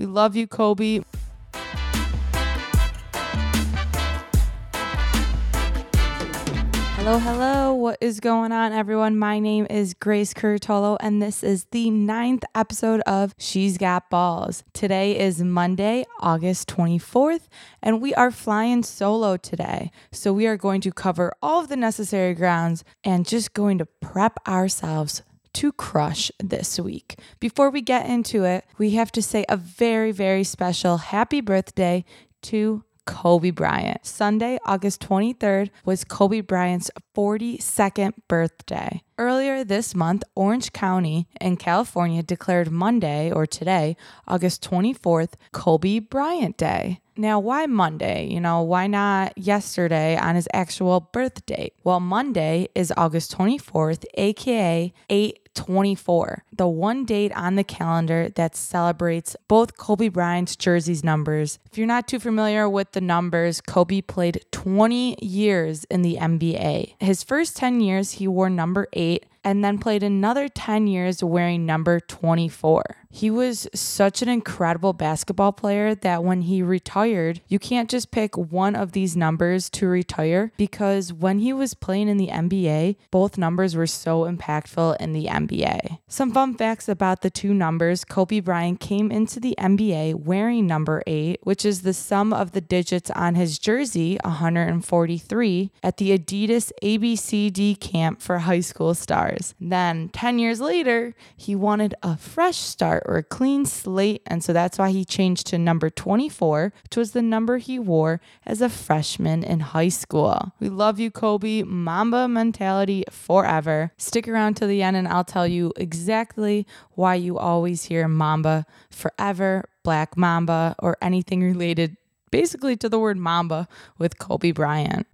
We love you, Kobe. Hello, hello. What is going on, everyone? My name is Grace Curatolo, and this is the ninth episode of She's Got Balls. Today is Monday, August 24th, and we are flying solo today. So, we are going to cover all of the necessary grounds and just going to prep ourselves to crush this week. Before we get into it, we have to say a very, very special happy birthday to Kobe Bryant. Sunday, August 23rd, was Kobe Bryant's 42nd birthday. Earlier this month, Orange County in California declared Monday, or today, August 24th, Kobe Bryant Day. Now, why Monday? You know, why not yesterday on his actual birth date? Well, Monday is August 24th, aka 824, the one date on the calendar that celebrates both Kobe Bryant's jerseys numbers. If you're not too familiar with the numbers, Kobe played 20 years in the NBA. His first 10 years, he wore number 8 and then played another 10 years wearing number 24. He was such an incredible basketball player that when he retired, you can't just pick one of these numbers to retire because when he was playing in the NBA, both numbers were so impactful in the NBA. Some fun facts about the two numbers Kobe Bryant came into the NBA wearing number 8, which is the sum of the digits on his jersey, 143, at the Adidas ABCD camp for high school stars. Then, 10 years later, he wanted a fresh start or a clean slate, and so that's why he changed to number 24, which was the number he wore as a freshman in high school. We love you, Kobe. Mamba mentality forever. Stick around to the end, and I'll tell you exactly why you always hear Mamba forever, Black Mamba, or anything related basically to the word Mamba with Kobe Bryant.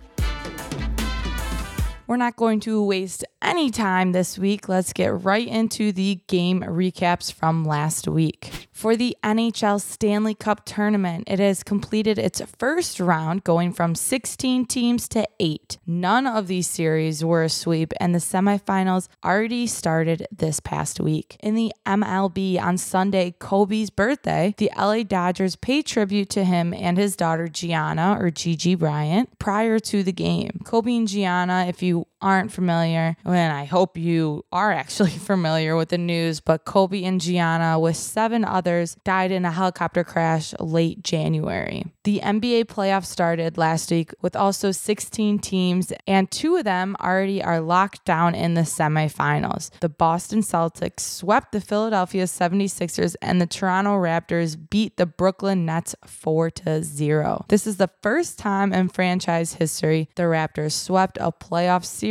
We're not going to waste any time this week. Let's get right into the game recaps from last week. For the NHL Stanley Cup tournament, it has completed its first round, going from 16 teams to 8. None of these series were a sweep, and the semifinals already started this past week. In the MLB on Sunday, Kobe's birthday, the LA Dodgers paid tribute to him and his daughter Gianna, or Gigi Bryant, prior to the game. Kobe and Gianna, if you vidéo. Aren't familiar, and I hope you are actually familiar with the news, but Kobe and Gianna, with seven others, died in a helicopter crash late January. The NBA playoffs started last week with also 16 teams, and two of them already are locked down in the semifinals. The Boston Celtics swept the Philadelphia 76ers, and the Toronto Raptors beat the Brooklyn Nets 4 to 0. This is the first time in franchise history the Raptors swept a playoff series.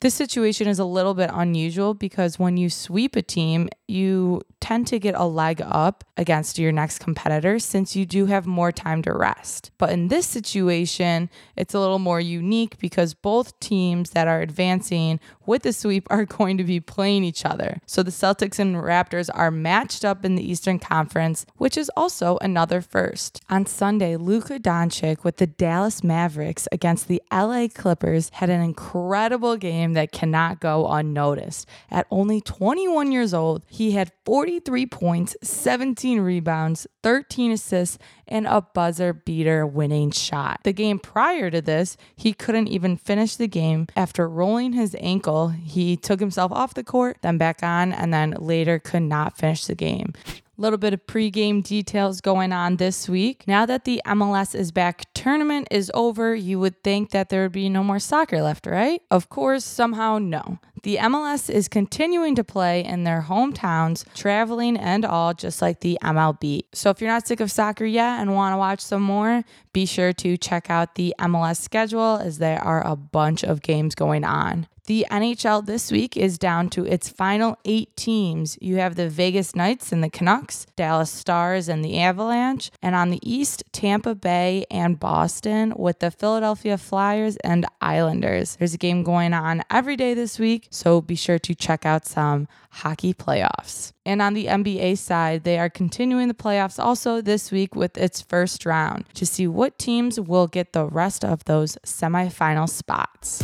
This situation is a little bit unusual because when you sweep a team, you tend to get a leg up against your next competitor since you do have more time to rest. But in this situation, it's a little more unique because both teams that are advancing with the sweep are going to be playing each other. So the Celtics and Raptors are matched up in the Eastern Conference, which is also another first. On Sunday, Luka Doncic with the Dallas Mavericks against the LA Clippers had an incredible game that cannot go unnoticed. At only 21 years old, he had 43 points, 17 rebounds, 13 assists, and a buzzer beater winning shot. The game prior to this, he couldn't even finish the game after rolling his ankle. He took himself off the court, then back on, and then later could not finish the game little bit of pregame details going on this week. Now that the MLS is back, tournament is over, you would think that there would be no more soccer left, right? Of course, somehow no. The MLS is continuing to play in their hometowns, traveling and all, just like the MLB. So if you're not sick of soccer yet and want to watch some more, be sure to check out the MLS schedule as there are a bunch of games going on. The NHL this week is down to its final eight teams. You have the Vegas Knights and the Canucks, Dallas Stars and the Avalanche, and on the East, Tampa Bay and Boston with the Philadelphia Flyers and Islanders. There's a game going on every day this week, so be sure to check out some hockey playoffs. And on the NBA side, they are continuing the playoffs also this week with its first round to see what teams will get the rest of those semifinal spots.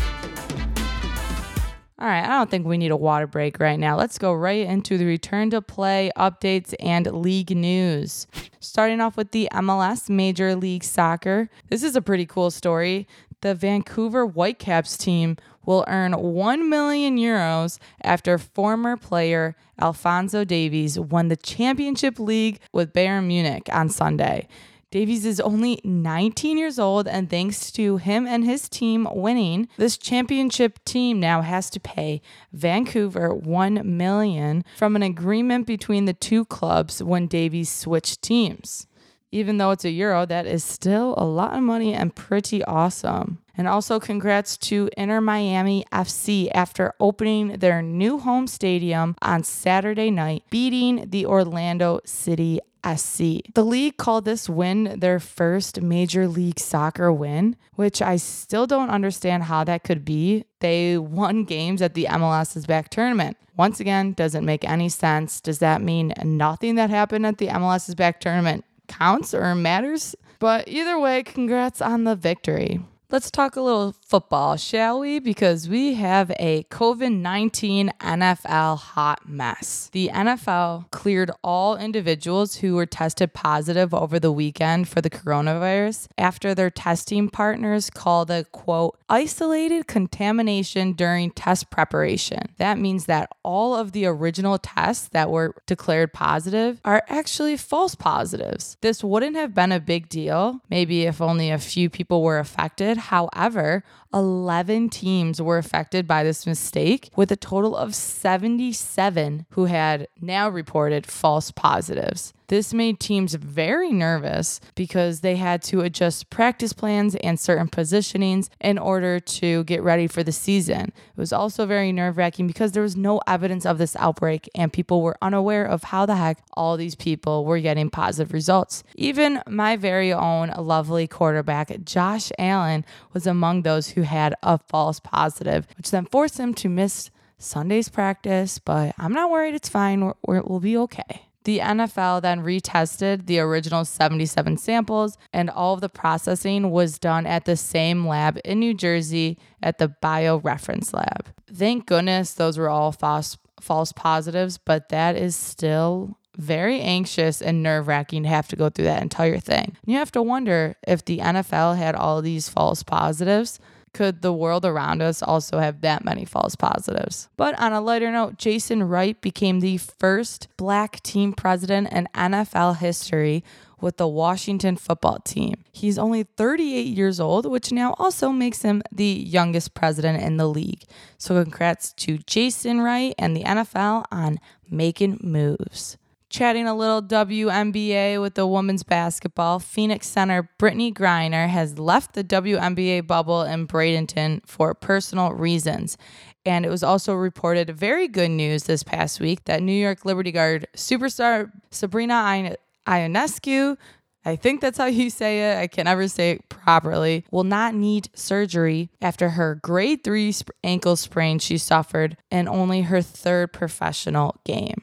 All right, I don't think we need a water break right now. Let's go right into the return to play updates and league news. Starting off with the MLS Major League Soccer. This is a pretty cool story. The Vancouver Whitecaps team will earn 1 million euros after former player Alfonso Davies won the Championship League with Bayern Munich on Sunday. Davies is only 19 years old, and thanks to him and his team winning, this championship team now has to pay Vancouver 1 million from an agreement between the two clubs when Davies switched teams. Even though it's a euro, that is still a lot of money and pretty awesome. And also, congrats to Inter Miami FC after opening their new home stadium on Saturday night, beating the Orlando City SC. The league called this win their first Major League Soccer win, which I still don't understand how that could be. They won games at the MLS is back tournament. Once again, doesn't make any sense. Does that mean nothing that happened at the MLS is back tournament counts or matters? But either way, congrats on the victory. Let's talk a little football, shall we? Because we have a COVID 19 NFL hot mess. The NFL cleared all individuals who were tested positive over the weekend for the coronavirus after their testing partners called a quote, isolated contamination during test preparation. That means that all of the original tests that were declared positive are actually false positives. This wouldn't have been a big deal, maybe if only a few people were affected However, 11 teams were affected by this mistake, with a total of 77 who had now reported false positives. This made teams very nervous because they had to adjust practice plans and certain positionings in order to get ready for the season. It was also very nerve wracking because there was no evidence of this outbreak and people were unaware of how the heck all these people were getting positive results. Even my very own lovely quarterback, Josh Allen, was among those who had a false positive, which then forced him to miss Sunday's practice. But I'm not worried, it's fine, we're, we'll be okay. The NFL then retested the original 77 samples, and all of the processing was done at the same lab in New Jersey at the BioReference Lab. Thank goodness those were all false, false positives, but that is still very anxious and nerve wracking to have to go through that entire thing. You have to wonder if the NFL had all these false positives could the world around us also have that many false positives? But on a lighter note, Jason Wright became the first black team president in NFL history with the Washington football team. He's only 38 years old, which now also makes him the youngest president in the league. So, congrats to Jason Wright and the NFL on making moves chatting a little WNBA with the women's basketball, Phoenix center Brittney Griner has left the WNBA bubble in Bradenton for personal reasons. And it was also reported very good news this past week that New York Liberty Guard superstar Sabrina Ionescu, I think that's how you say it. I can never say it properly. Will not need surgery after her grade three ankle sprain she suffered in only her third professional game.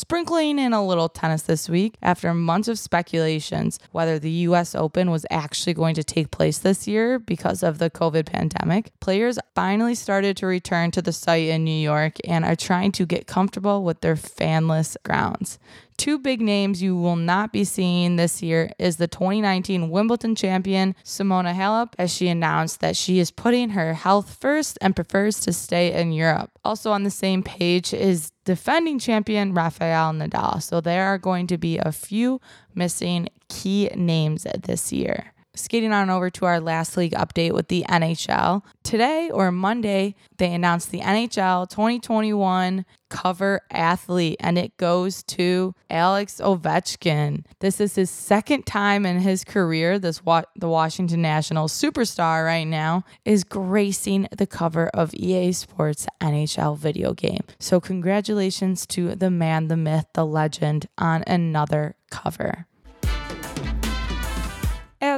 Sprinkling in a little tennis this week after months of speculations whether the US Open was actually going to take place this year because of the COVID pandemic. Players finally started to return to the site in New York and are trying to get comfortable with their fanless grounds two big names you will not be seeing this year is the 2019 Wimbledon champion Simona Halep, as she announced that she is putting her health first and prefers to stay in Europe. Also on the same page is defending champion Rafael Nadal. So there are going to be a few missing key names this year skating on over to our last league update with the NHL. Today or Monday, they announced the NHL 2021 cover athlete, and it goes to Alex Ovechkin. This is his second time in his career. This wa- the Washington Nationals superstar right now is gracing the cover of EA Sports NHL video game. So congratulations to the man, the myth, the legend on another cover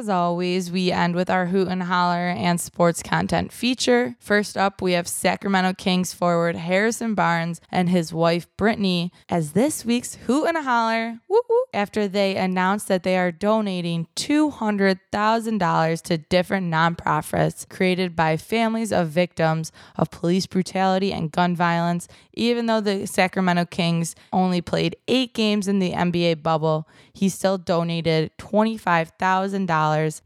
as always, we end with our Hoot and Holler and sports content feature. First up, we have Sacramento Kings forward Harrison Barnes and his wife Brittany as this week's Hoot and Holler after they announced that they are donating $200,000 to different nonprofits created by families of victims of police brutality and gun violence. Even though the Sacramento Kings only played eight games in the NBA bubble, he still donated $25,000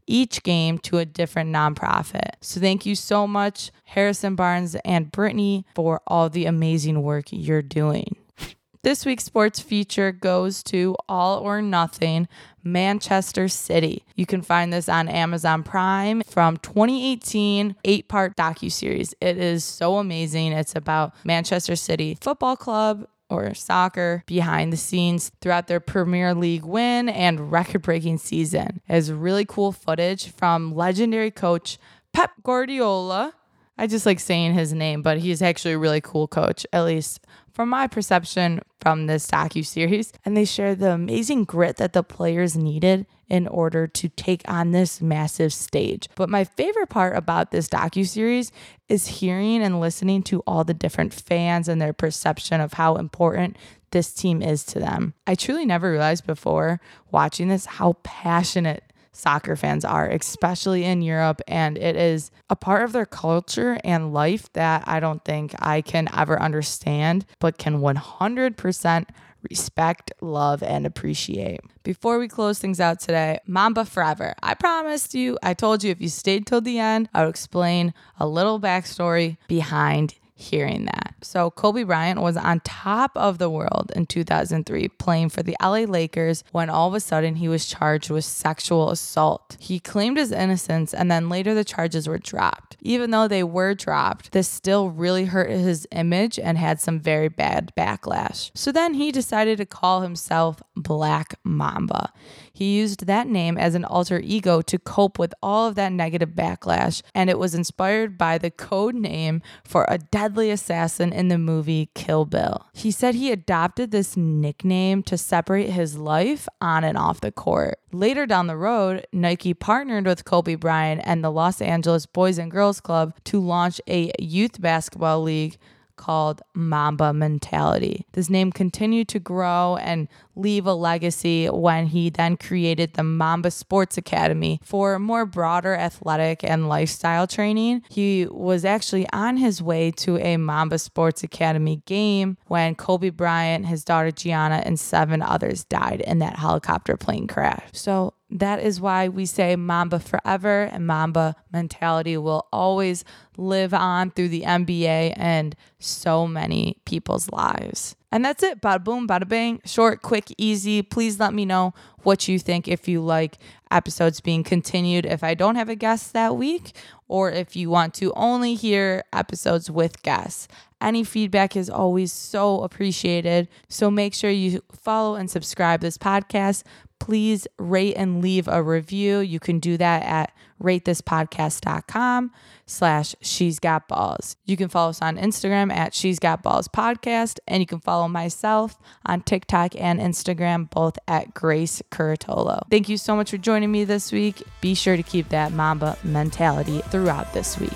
each game to a different nonprofit. So thank you so much, Harrison Barnes and Brittany, for all the amazing work you're doing. This week's sports feature goes to All or Nothing Manchester City. You can find this on Amazon Prime from 2018 eight-part docu-series. It is so amazing. It's about Manchester City Football Club or soccer behind the scenes throughout their Premier League win and record breaking season. It really cool footage from legendary coach Pep Guardiola. I just like saying his name, but he's actually a really cool coach, at least from my perception from this docu series. And they share the amazing grit that the players needed in order to take on this massive stage. But my favorite part about this docu series is hearing and listening to all the different fans and their perception of how important this team is to them. I truly never realized before watching this how passionate soccer fans are, especially in Europe. And it is a part of their culture and life that I don't think I can ever understand, but can 100% respect, love, and appreciate. Before we close things out today, Mamba Forever. I promised you, I told you if you stayed till the end, I would explain a little backstory behind hearing that. So, Kobe Bryant was on top of the world in 2003 playing for the LA Lakers when all of a sudden he was charged with sexual assault. He claimed his innocence and then later the charges were dropped. Even though they were dropped, this still really hurt his image and had some very bad backlash. So then he decided to call himself Black Mamba. He used that name as an alter ego to cope with all of that negative backlash, and it was inspired by the code name for a deadly assassin in the movie Kill Bill. He said he adopted this nickname to separate his life on and off the court. Later down the road, Nike partnered with Kobe Bryant and the Los Angeles Boys and Girls Club to launch a youth basketball league called Mamba Mentality. This name continued to grow and leave a legacy when he then created the Mamba Sports Academy for more broader athletic and lifestyle training. He was actually on his way to a Mamba Sports Academy game when Kobe Bryant, his daughter Gianna, and seven others died in that helicopter plane crash. So that is why we say Mamba forever and Mamba mentality will always live on through the NBA and so many people's lives. And that's it. Bada boom, bada bang. Short, quick, easy. Please let me know what you think if you like episodes being continued if I don't have a guest that week, or if you want to only hear episodes with guests. Any feedback is always so appreciated. So make sure you follow and subscribe this podcast please rate and leave a review. You can do that at ratethispodcast.com slash she's got balls. You can follow us on Instagram at she's got balls podcast, and you can follow myself on TikTok and Instagram, both at Grace Curatolo. Thank you so much for joining me this week. Be sure to keep that Mamba mentality throughout this week.